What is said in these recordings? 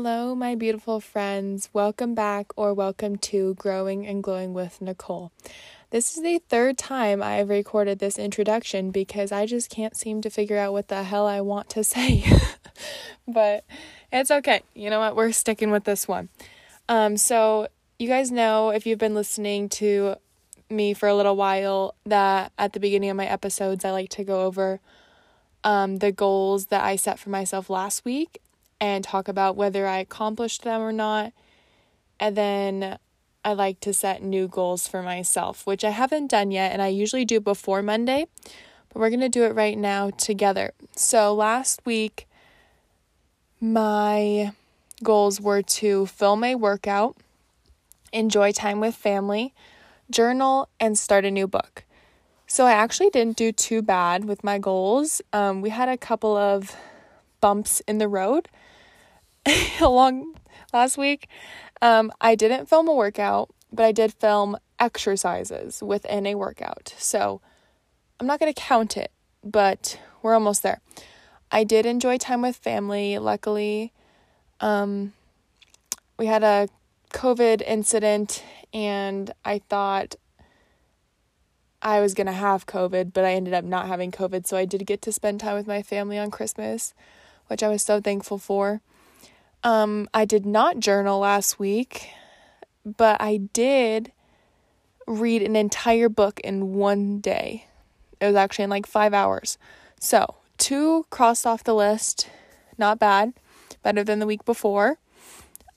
Hello, my beautiful friends. Welcome back or welcome to Growing and Glowing with Nicole. This is the third time I have recorded this introduction because I just can't seem to figure out what the hell I want to say. but it's okay. You know what? We're sticking with this one. Um, so, you guys know if you've been listening to me for a little while that at the beginning of my episodes, I like to go over um, the goals that I set for myself last week and talk about whether I accomplished them or not. And then I like to set new goals for myself, which I haven't done yet, and I usually do before Monday, but we're going to do it right now together. So last week, my goals were to film a workout, enjoy time with family, journal, and start a new book. So I actually didn't do too bad with my goals. Um, we had a couple of bumps in the road along last week. Um, I didn't film a workout, but I did film exercises within a workout. So I'm not going to count it, but we're almost there. I did enjoy time with family. Luckily, um, we had a COVID incident, and I thought I was going to have COVID, but I ended up not having COVID. So I did get to spend time with my family on Christmas, which I was so thankful for. Um, I did not journal last week, but I did read an entire book in one day. It was actually in like five hours. So, two crossed off the list. Not bad. Better than the week before.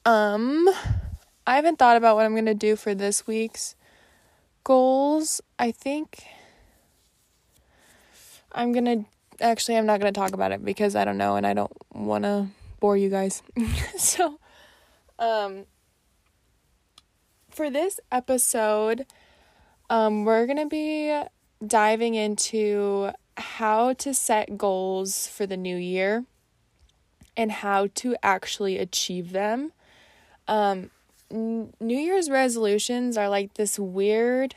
Um, I haven't thought about what I'm going to do for this week's goals, I think I'm going to actually I'm not going to talk about it because I don't know and I don't want to bore you guys. so um for this episode um we're going to be diving into how to set goals for the new year and how to actually achieve them. Um New Year's resolutions are like this weird.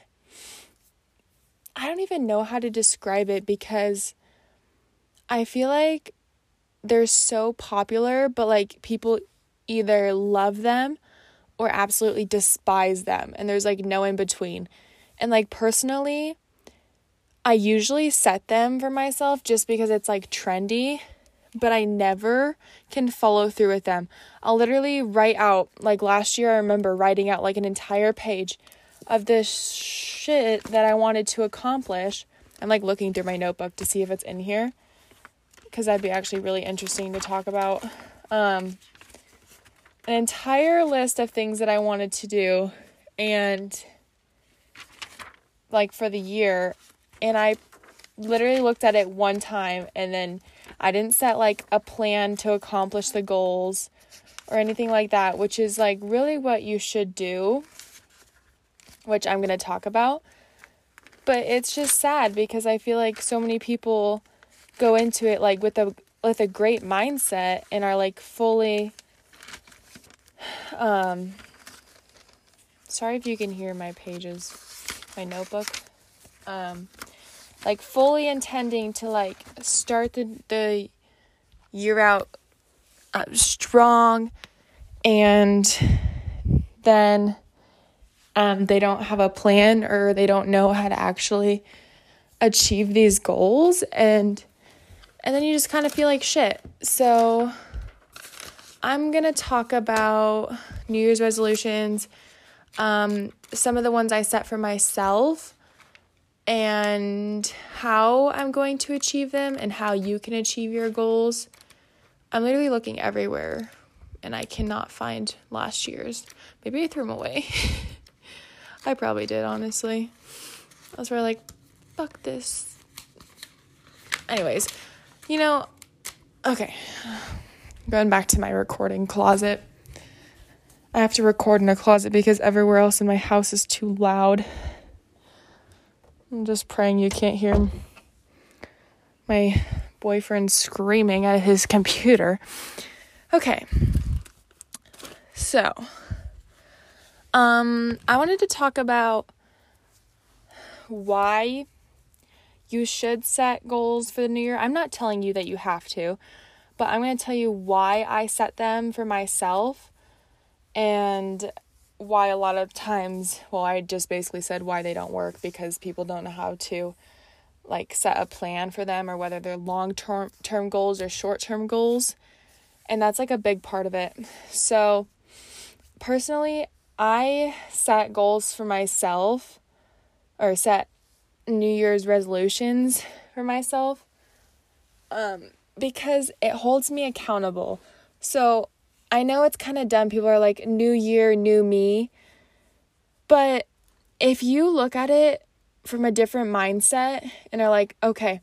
I don't even know how to describe it because I feel like they're so popular, but like people either love them or absolutely despise them, and there's like no in between. And like personally, I usually set them for myself just because it's like trendy but I never can follow through with them. I'll literally write out, like last year, I remember writing out like an entire page of this shit that I wanted to accomplish. I'm like looking through my notebook to see if it's in here because that'd be actually really interesting to talk about. Um, an entire list of things that I wanted to do and like for the year and I literally looked at it one time and then I didn't set like a plan to accomplish the goals or anything like that, which is like really what you should do, which I'm going to talk about. But it's just sad because I feel like so many people go into it like with a with a great mindset and are like fully um sorry if you can hear my pages my notebook um like fully intending to like start the the year out uh, strong and then um, they don't have a plan or they don't know how to actually achieve these goals. And and then you just kind of feel like shit so i'm gonna talk about new year's resolutions um, some of the ones i set for myself and how I'm going to achieve them and how you can achieve your goals. I'm literally looking everywhere and I cannot find last year's. Maybe I threw them away. I probably did, honestly. I was really like, fuck this. Anyways, you know, okay. Going back to my recording closet. I have to record in a closet because everywhere else in my house is too loud. I'm just praying you can't hear my boyfriend screaming at his computer. Okay. So, um I wanted to talk about why you should set goals for the new year. I'm not telling you that you have to, but I'm going to tell you why I set them for myself and why a lot of times, well, I just basically said why they don't work because people don't know how to like set a plan for them or whether they're long-term term goals or short-term goals. And that's like a big part of it. So, personally, I set goals for myself or set New Year's resolutions for myself um, because it holds me accountable. So I know it's kind of dumb. People are like, new year, new me. But if you look at it from a different mindset and are like, okay,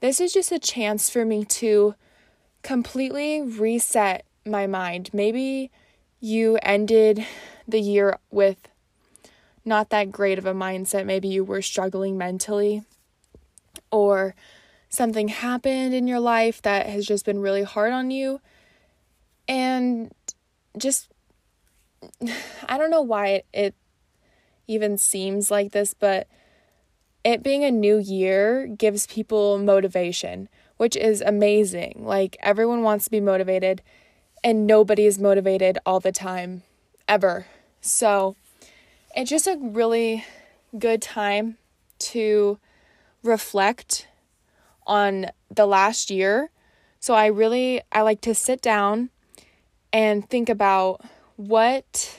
this is just a chance for me to completely reset my mind. Maybe you ended the year with not that great of a mindset. Maybe you were struggling mentally, or something happened in your life that has just been really hard on you. And just, I don't know why it, it even seems like this, but it being a new year gives people motivation, which is amazing. Like, everyone wants to be motivated, and nobody is motivated all the time, ever. So, it's just a really good time to reflect on the last year. So I really I like to sit down and think about what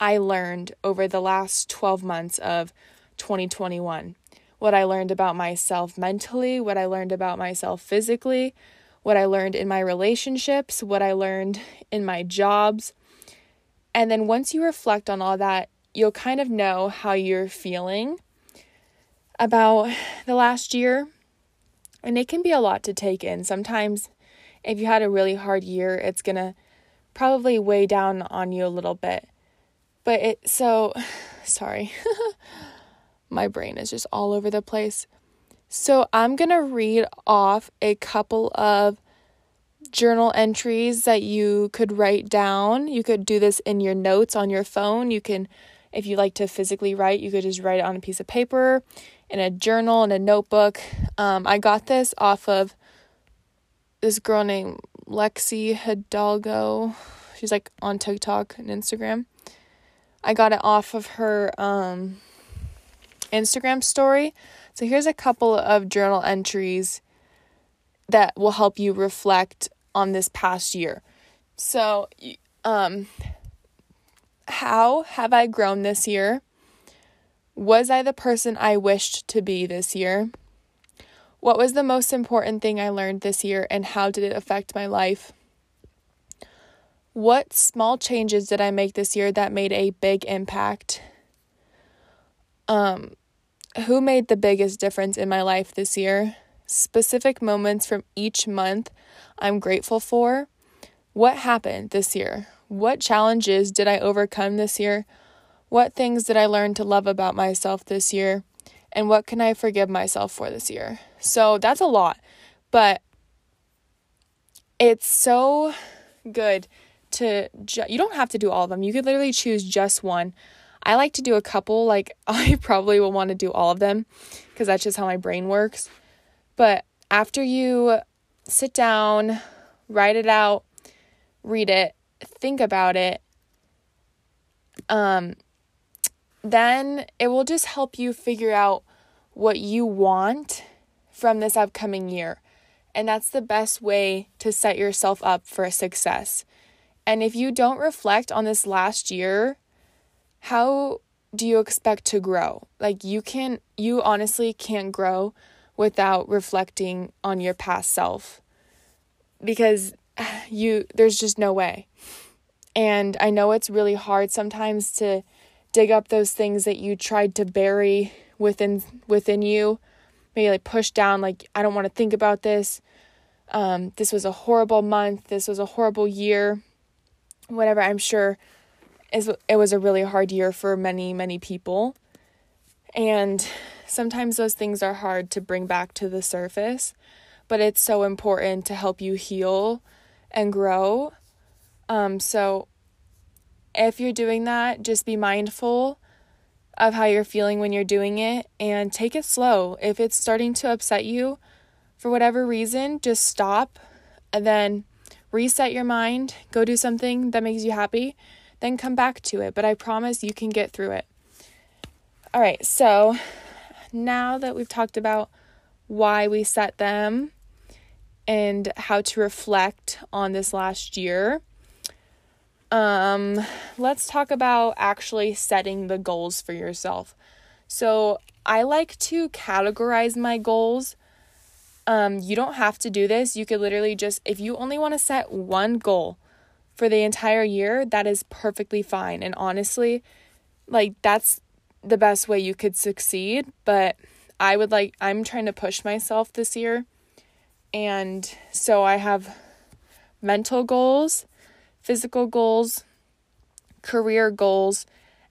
I learned over the last 12 months of 2021. What I learned about myself mentally, what I learned about myself physically, what I learned in my relationships, what I learned in my jobs, and then once you reflect on all that, you'll kind of know how you're feeling about the last year. And it can be a lot to take in. Sometimes, if you had a really hard year, it's going to probably weigh down on you a little bit. But it, so, sorry. My brain is just all over the place. So, I'm going to read off a couple of journal entries that you could write down. You could do this in your notes on your phone. You can, if you like to physically write, you could just write it on a piece of paper, in a journal, in a notebook. Um, I got this off of this girl named Lexi Hidalgo. She's like on TikTok and Instagram. I got it off of her um, Instagram story. So here's a couple of journal entries that will help you reflect on this past year. So, um, how have I grown this year? Was I the person I wished to be this year? What was the most important thing I learned this year and how did it affect my life? What small changes did I make this year that made a big impact? Um, who made the biggest difference in my life this year? Specific moments from each month I'm grateful for. What happened this year? What challenges did I overcome this year? What things did I learn to love about myself this year? And what can I forgive myself for this year? So that's a lot, but it's so good to ju- you don't have to do all of them. You could literally choose just one. I like to do a couple, like I probably will want to do all of them because that's just how my brain works. But after you sit down, write it out, read it, think about it, um, then it will just help you figure out what you want from this upcoming year. And that's the best way to set yourself up for a success. And if you don't reflect on this last year, how do you expect to grow? Like you can you honestly can't grow without reflecting on your past self because you there's just no way. And I know it's really hard sometimes to dig up those things that you tried to bury within within you. Maybe like push down like I don't want to think about this. Um this was a horrible month. This was a horrible year. Whatever, I'm sure is it was a really hard year for many many people. And sometimes those things are hard to bring back to the surface, but it's so important to help you heal and grow. Um, so if you're doing that, just be mindful of how you're feeling when you're doing it and take it slow. If it's starting to upset you for whatever reason, just stop. and then reset your mind, go do something that makes you happy, then come back to it. But I promise you can get through it. All right, so now that we've talked about why we set them and how to reflect on this last year, um, let's talk about actually setting the goals for yourself. So, I like to categorize my goals. Um, you don't have to do this. You could literally just, if you only want to set one goal for the entire year, that is perfectly fine. And honestly, like, that's the best way you could succeed. But I would like, I'm trying to push myself this year. And so I have mental goals, physical goals, career goals,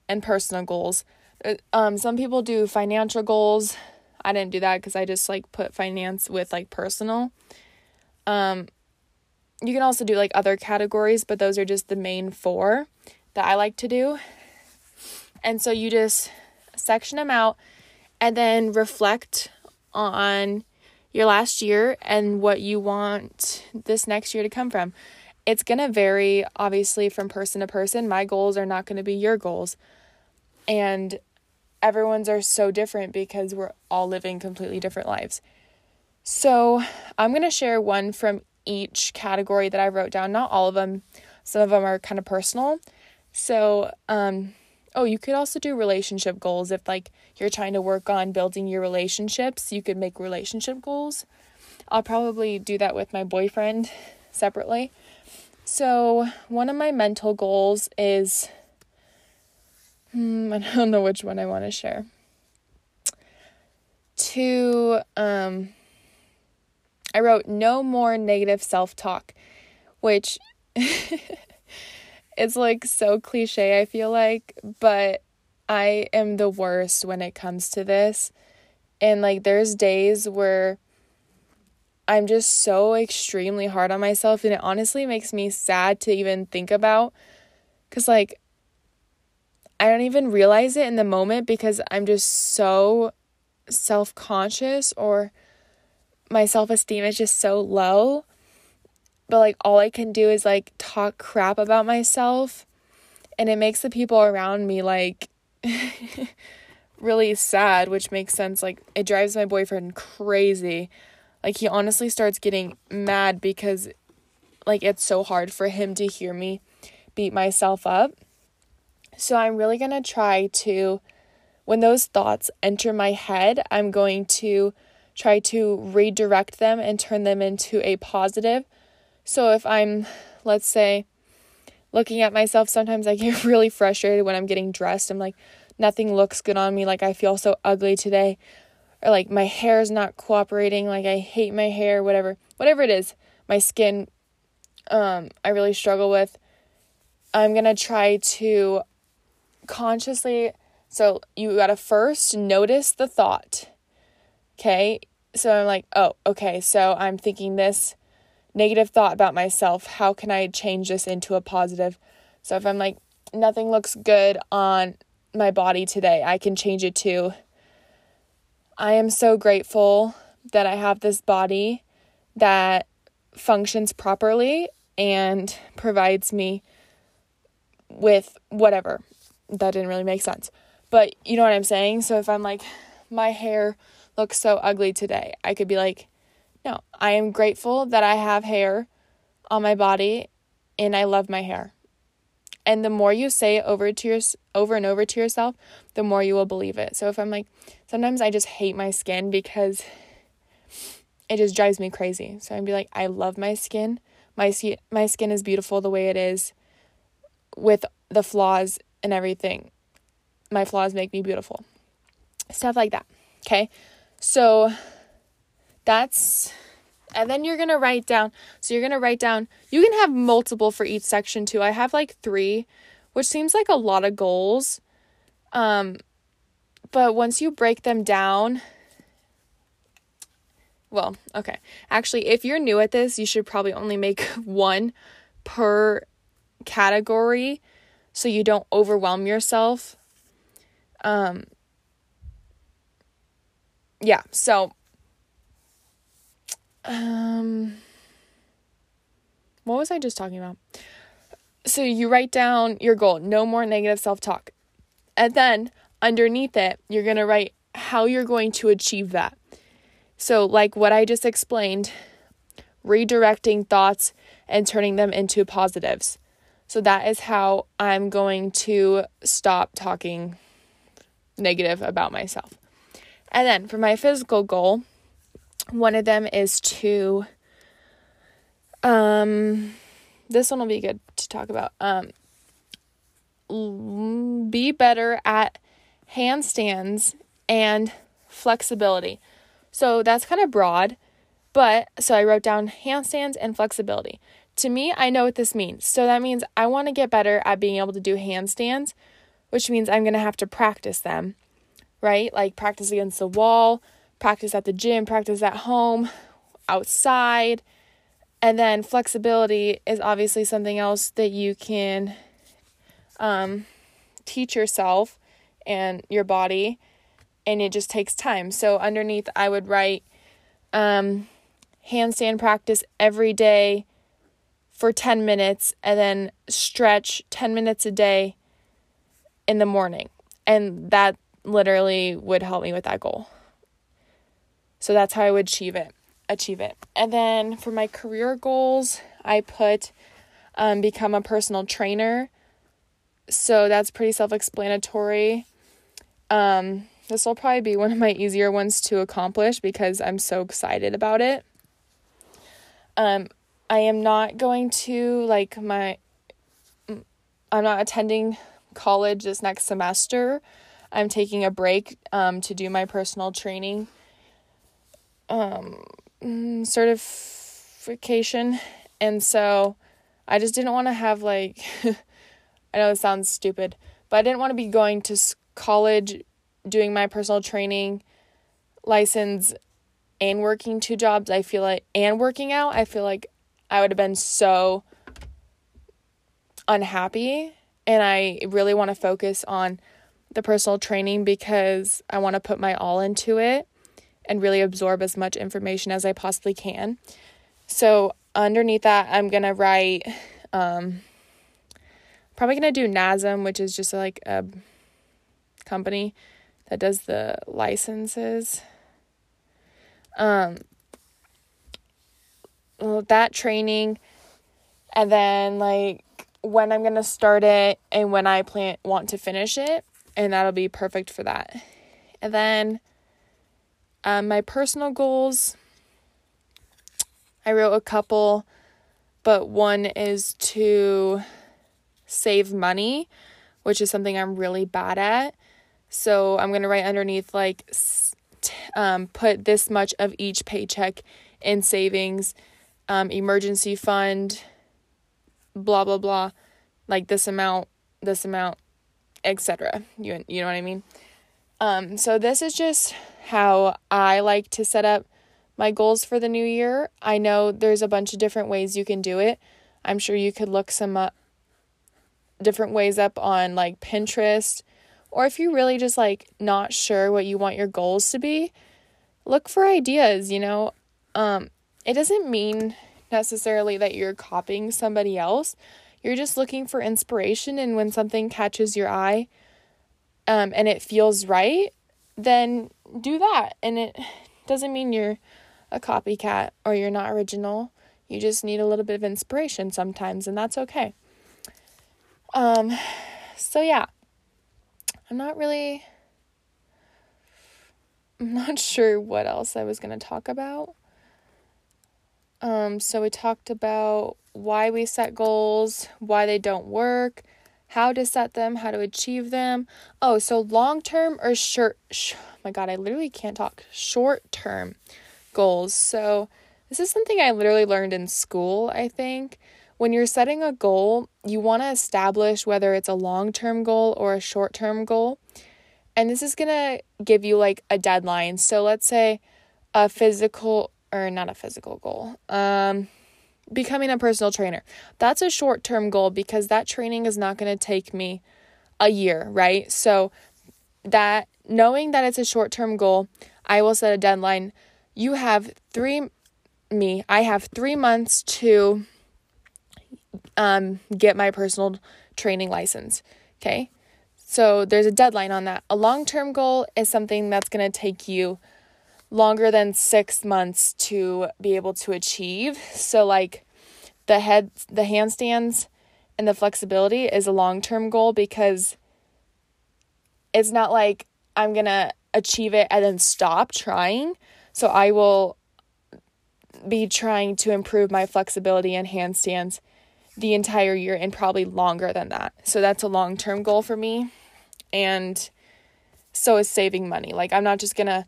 and personal goals. Uh, um, some people do financial goals. I didn't do that because I just like put finance with like personal. Um, you can also do like other categories, but those are just the main four that I like to do. And so you just section them out and then reflect on your last year and what you want this next year to come from. It's going to vary obviously from person to person. My goals are not going to be your goals. And everyone's are so different because we're all living completely different lives. So, I'm going to share one from each category that I wrote down. Not all of them, some of them are kind of personal. So, um, oh, you could also do relationship goals if like you're trying to work on building your relationships, you could make relationship goals. I'll probably do that with my boyfriend separately. So, one of my mental goals is Hmm, I don't know which one I want to share. To, um, I wrote no more negative self talk, which it's like so cliche, I feel like, but I am the worst when it comes to this. And like, there's days where I'm just so extremely hard on myself, and it honestly makes me sad to even think about. Because, like, I don't even realize it in the moment because I'm just so self conscious or my self esteem is just so low. But like all I can do is like talk crap about myself and it makes the people around me like really sad, which makes sense. Like it drives my boyfriend crazy. Like he honestly starts getting mad because like it's so hard for him to hear me beat myself up. So I'm really going to try to, when those thoughts enter my head, I'm going to try to redirect them and turn them into a positive. So if I'm, let's say, looking at myself, sometimes I get really frustrated when I'm getting dressed. I'm like, nothing looks good on me. Like, I feel so ugly today. Or like, my hair is not cooperating. Like, I hate my hair, whatever. Whatever it is, my skin, um, I really struggle with. I'm going to try to consciously so you got to first notice the thought. Okay? So I'm like, "Oh, okay. So I'm thinking this negative thought about myself. How can I change this into a positive?" So if I'm like, "Nothing looks good on my body today." I can change it to I am so grateful that I have this body that functions properly and provides me with whatever that didn't really make sense. But you know what I'm saying? So if I'm like, my hair looks so ugly today, I could be like, no, I am grateful that I have hair on my body and I love my hair. And the more you say it over to your over and over to yourself, the more you will believe it. So if I'm like sometimes I just hate my skin because it just drives me crazy. So I'd be like I love my skin. My skin my skin is beautiful the way it is with the flaws and everything. My flaws make me beautiful. Stuff like that. Okay. So that's, and then you're going to write down. So you're going to write down, you can have multiple for each section too. I have like three, which seems like a lot of goals. Um, but once you break them down, well, okay. Actually, if you're new at this, you should probably only make one per category so you don't overwhelm yourself. Um yeah, so um what was I just talking about? So you write down your goal, no more negative self talk. And then underneath it, you're going to write how you're going to achieve that. So, like what I just explained, redirecting thoughts and turning them into positives. So, that is how I'm going to stop talking negative about myself. And then for my physical goal, one of them is to um this one will be good to talk about. Um be better at handstands and flexibility. So that's kind of broad, but so I wrote down handstands and flexibility. To me, I know what this means. So that means I want to get better at being able to do handstands, which means I'm going to have to practice them, right? Like practice against the wall, practice at the gym, practice at home, outside. And then flexibility is obviously something else that you can um, teach yourself and your body and it just takes time. So underneath I would write um, handstand practice every day for 10 minutes and then stretch 10 minutes a day in the morning. And that literally would help me with that goal. So that's how I would achieve it. Achieve it. And then for my career goals, I put um, become a personal trainer. So that's pretty self explanatory. Um, this will probably be one of my easier ones to accomplish because I'm so excited about it. Um, I am not going to like my I'm not attending college this next semester. I'm taking a break um, to do my personal training um, certification. And so I just didn't want to have like I know it sounds stupid, but I didn't want to be going to college doing my personal training license and working two jobs. I feel like and working out, I feel like I would have been so unhappy and I really want to focus on the personal training because I want to put my all into it and really absorb as much information as I possibly can. So underneath that, I'm gonna write. Um, probably gonna do NASM, which is just like a company that does the licenses. Um, that training, and then like when I'm gonna start it and when I plan want to finish it, and that'll be perfect for that. And then um, my personal goals, I wrote a couple, but one is to save money, which is something I'm really bad at. So I'm going to write underneath like um, put this much of each paycheck in savings, um, emergency fund, blah blah blah, like this amount, this amount, etc. You you know what I mean? Um, so this is just how I like to set up my goals for the new year. I know there's a bunch of different ways you can do it. I'm sure you could look some up, different ways up on like Pinterest or if you're really just like not sure what you want your goals to be, look for ideas, you know. Um it doesn't mean necessarily that you're copying somebody else. You're just looking for inspiration and when something catches your eye um and it feels right, then do that. And it doesn't mean you're a copycat or you're not original. You just need a little bit of inspiration sometimes, and that's okay. Um, so yeah, I'm not really. I'm not sure what else I was going to talk about. Um, so we talked about why we set goals, why they don't work, how to set them, how to achieve them. Oh, so long term or short, sh- oh my god, I literally can't talk. Short term goals. So this is something I literally learned in school, I think. When you're setting a goal, you want to establish whether it's a long term goal or a short term goal. And this is going to give you like a deadline. So let's say a physical, or not a physical goal, um, becoming a personal trainer. That's a short term goal because that training is not going to take me a year, right? So that knowing that it's a short term goal, I will set a deadline. You have three, me, I have three months to um, get my personal training license. Okay. So there's a deadline on that. A long term goal is something that's going to take you longer than six months to be able to achieve. So, like the head, the handstands and the flexibility is a long term goal because it's not like I'm to achieve it and then stop trying. So, I will be trying to improve my flexibility and handstands the entire year and probably longer than that. So that's a long term goal for me. And so is saving money. Like, I'm not just to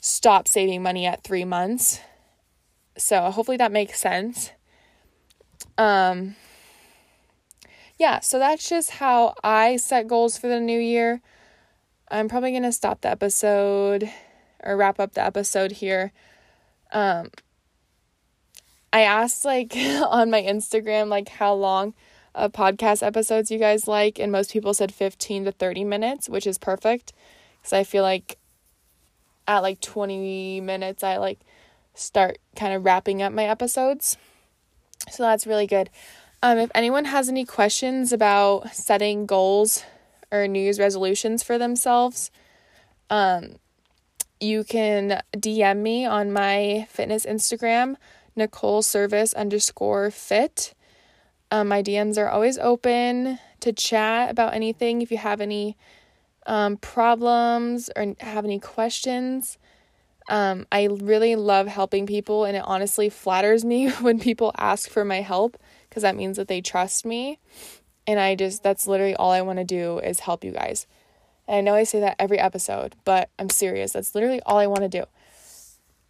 stop saving money at three months. So hopefully that makes sense. Um, yeah, so that's just how I set goals for the new year. I'm probably going to stop the episode or wrap up the episode here. Um, I asked like on my Instagram like how long of podcast episodes you guys like and most people said 15 to 30 minutes, which is perfect cuz I feel like at like 20 minutes I like start kind of wrapping up my episodes. So that's really good. Um if anyone has any questions about setting goals or New Year's resolutions for themselves, um you can DM me on my fitness Instagram Nicole Service underscore fit. Um, my DMs are always open to chat about anything. If you have any um, problems or have any questions, um, I really love helping people, and it honestly flatters me when people ask for my help because that means that they trust me. And I just, that's literally all I want to do is help you guys. And I know I say that every episode, but I'm serious. That's literally all I want to do.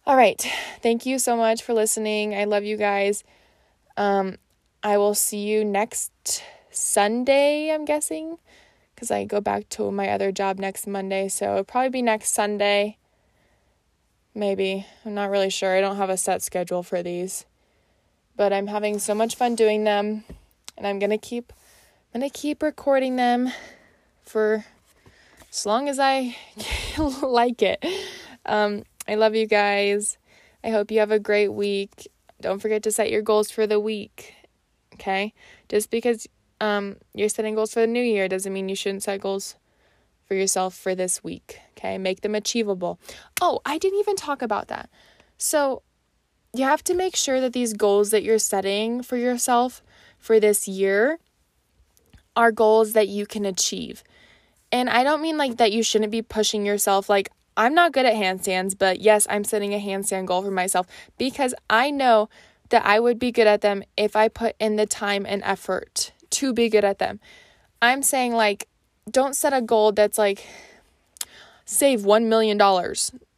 All right. Thank you so much for listening. I love you guys. Um, I will see you next Sunday, I'm guessing, because I go back to my other job next Monday. So it'll probably be next Sunday. Maybe. I'm not really sure. I don't have a set schedule for these. But I'm having so much fun doing them. And I'm gonna keep I'm gonna keep recording them for as long as I like it. Um, I love you guys. I hope you have a great week. Don't forget to set your goals for the week. Okay? Just because um you're setting goals for the new year doesn't mean you shouldn't set goals for yourself for this week. Okay? Make them achievable. Oh, I didn't even talk about that. So, you have to make sure that these goals that you're setting for yourself for this year are goals that you can achieve. And I don't mean like that you shouldn't be pushing yourself like I'm not good at handstands, but yes, I'm setting a handstand goal for myself because I know that I would be good at them if I put in the time and effort to be good at them. I'm saying, like, don't set a goal that's like, save $1 million.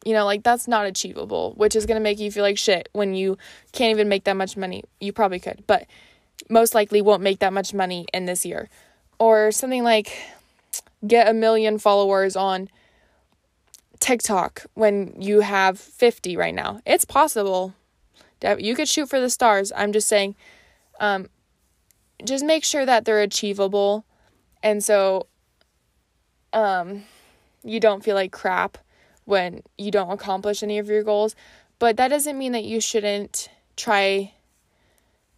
You know, like, that's not achievable, which is going to make you feel like shit when you can't even make that much money. You probably could, but most likely won't make that much money in this year. Or something like, get a million followers on TikTok when you have 50 right now. It's possible. You could shoot for the stars. I'm just saying, um, just make sure that they're achievable. And so, um, you don't feel like crap when you don't accomplish any of your goals. But that doesn't mean that you shouldn't try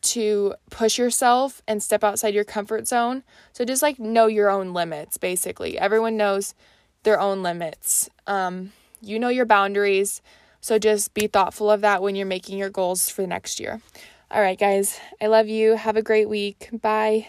to push yourself and step outside your comfort zone. So just like know your own limits, basically. Everyone knows their own limits. Um, you know your boundaries, so just be thoughtful of that when you're making your goals for the next year. All right, guys, I love you. Have a great week. Bye.